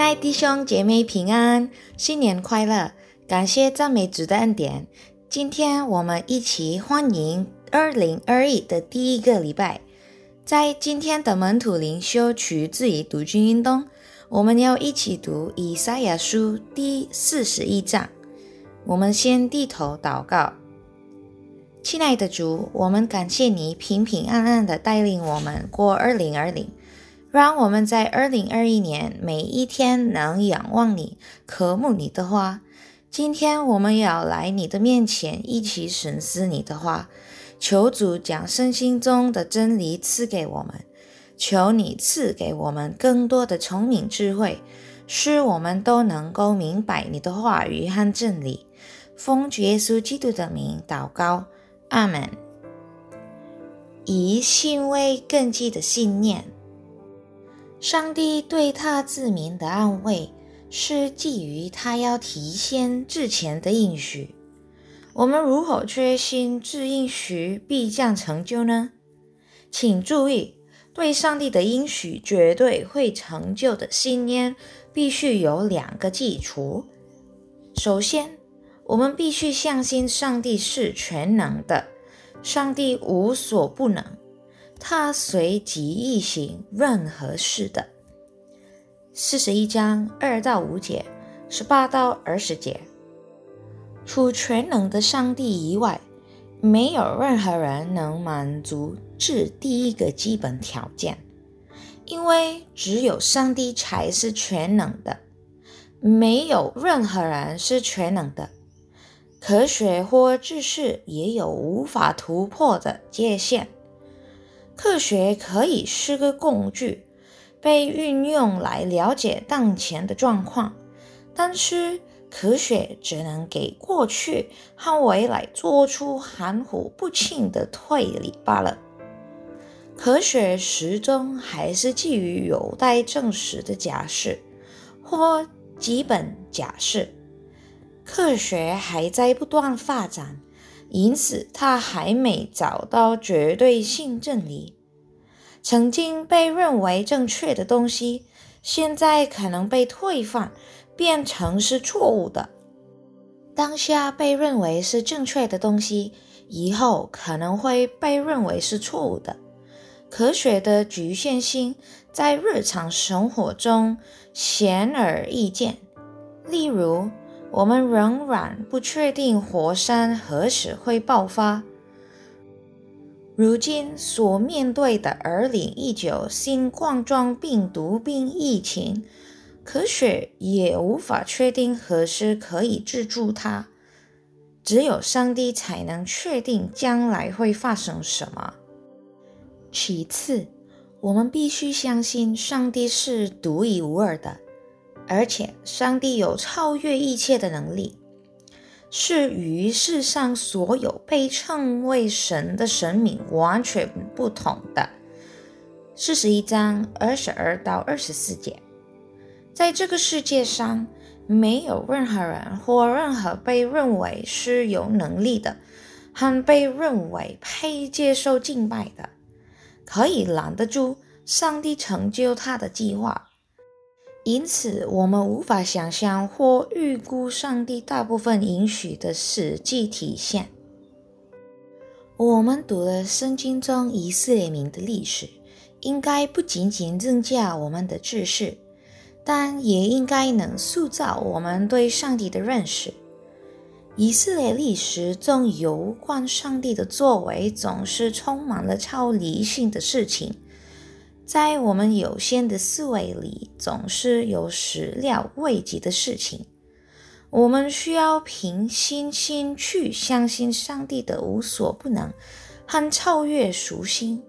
亲爱弟兄姐妹平安，新年快乐！感谢赞美主的恩典。今天我们一起欢迎二零二一的第一个礼拜。在今天的门徒灵修取自于读经运动，我们要一起读以赛亚书第四十一章。我们先低头祷告，亲爱的主，我们感谢你平平安安的带领我们过二零二零。让我们在二零二一年每一天能仰望你、渴慕你的话。今天我们要来你的面前，一起审视你的话。求主将身心中的真理赐给我们，求你赐给我们更多的聪明智慧，使我们都能够明白你的话语和真理。奉主耶稣基督的名祷告，阿门。以信为根基的信念。上帝对他子民的安慰，是基于他要提现之前的应许。我们如何确信这应许必将成就呢？请注意，对上帝的应许绝对会成就的信念，必须有两个基础。首先，我们必须相信上帝是全能的，上帝无所不能。他随即意行任何事的。四十一章二到五节，十八到二十节。除全能的上帝以外，没有任何人能满足这第一个基本条件，因为只有上帝才是全能的，没有任何人是全能的。科学或知识也有无法突破的界限。科学可以是个工具，被运用来了解当前的状况，但是科学只能给过去和未来做出含糊不清的推理罢了。科学始终还是基于有待证实的假设或基本假设。科学还在不断发展。因此，他还没找到绝对性真理。曾经被认为正确的东西，现在可能被推翻，变成是错误的。当下被认为是正确的东西，以后可能会被认为是错误的。科学的局限性在日常生活中显而易见，例如。我们仍然不确定火山何时会爆发。如今所面对的2019新冠状病毒病疫情，科学也无法确定何时可以治住它。只有上帝才能确定将来会发生什么。其次，我们必须相信上帝是独一无二的。而且，上帝有超越一切的能力，是与世上所有被称为神的神明完全不同的。四十一章二十二到二十四节，在这个世界上，没有任何人或任何被认为是有能力的，和被认为配接受敬拜的，可以拦得住上帝成就他的计划。因此，我们无法想象或预估上帝大部分允许的实际体现。我们读了圣经中以色列民的历史，应该不仅仅增加我们的知识，但也应该能塑造我们对上帝的认识。以色列历史中有关上帝的作为，总是充满了超理性的事情。在我们有限的思维里，总是有始料未及的事情。我们需要凭信心去相信上帝的无所不能和超越属性。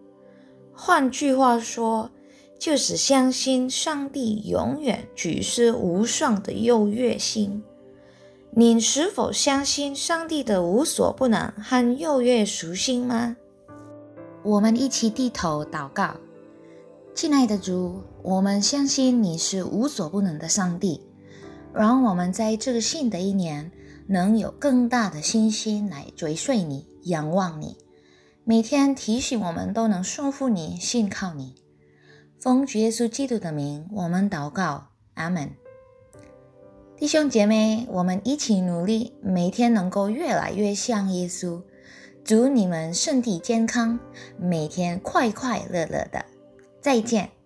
换句话说，就是相信上帝永远举世无双的优越性。您是否相信上帝的无所不能和优越属性吗？我们一起低头祷告。亲爱的主，我们相信你是无所不能的上帝，让我们在这个新的一年能有更大的信心来追随你、仰望你。每天提醒我们都能顺服你、信靠你。奉主耶稣基督的名，我们祷告，阿门。弟兄姐妹，我们一起努力，每天能够越来越像耶稣。祝你们身体健康，每天快快乐乐的。再见。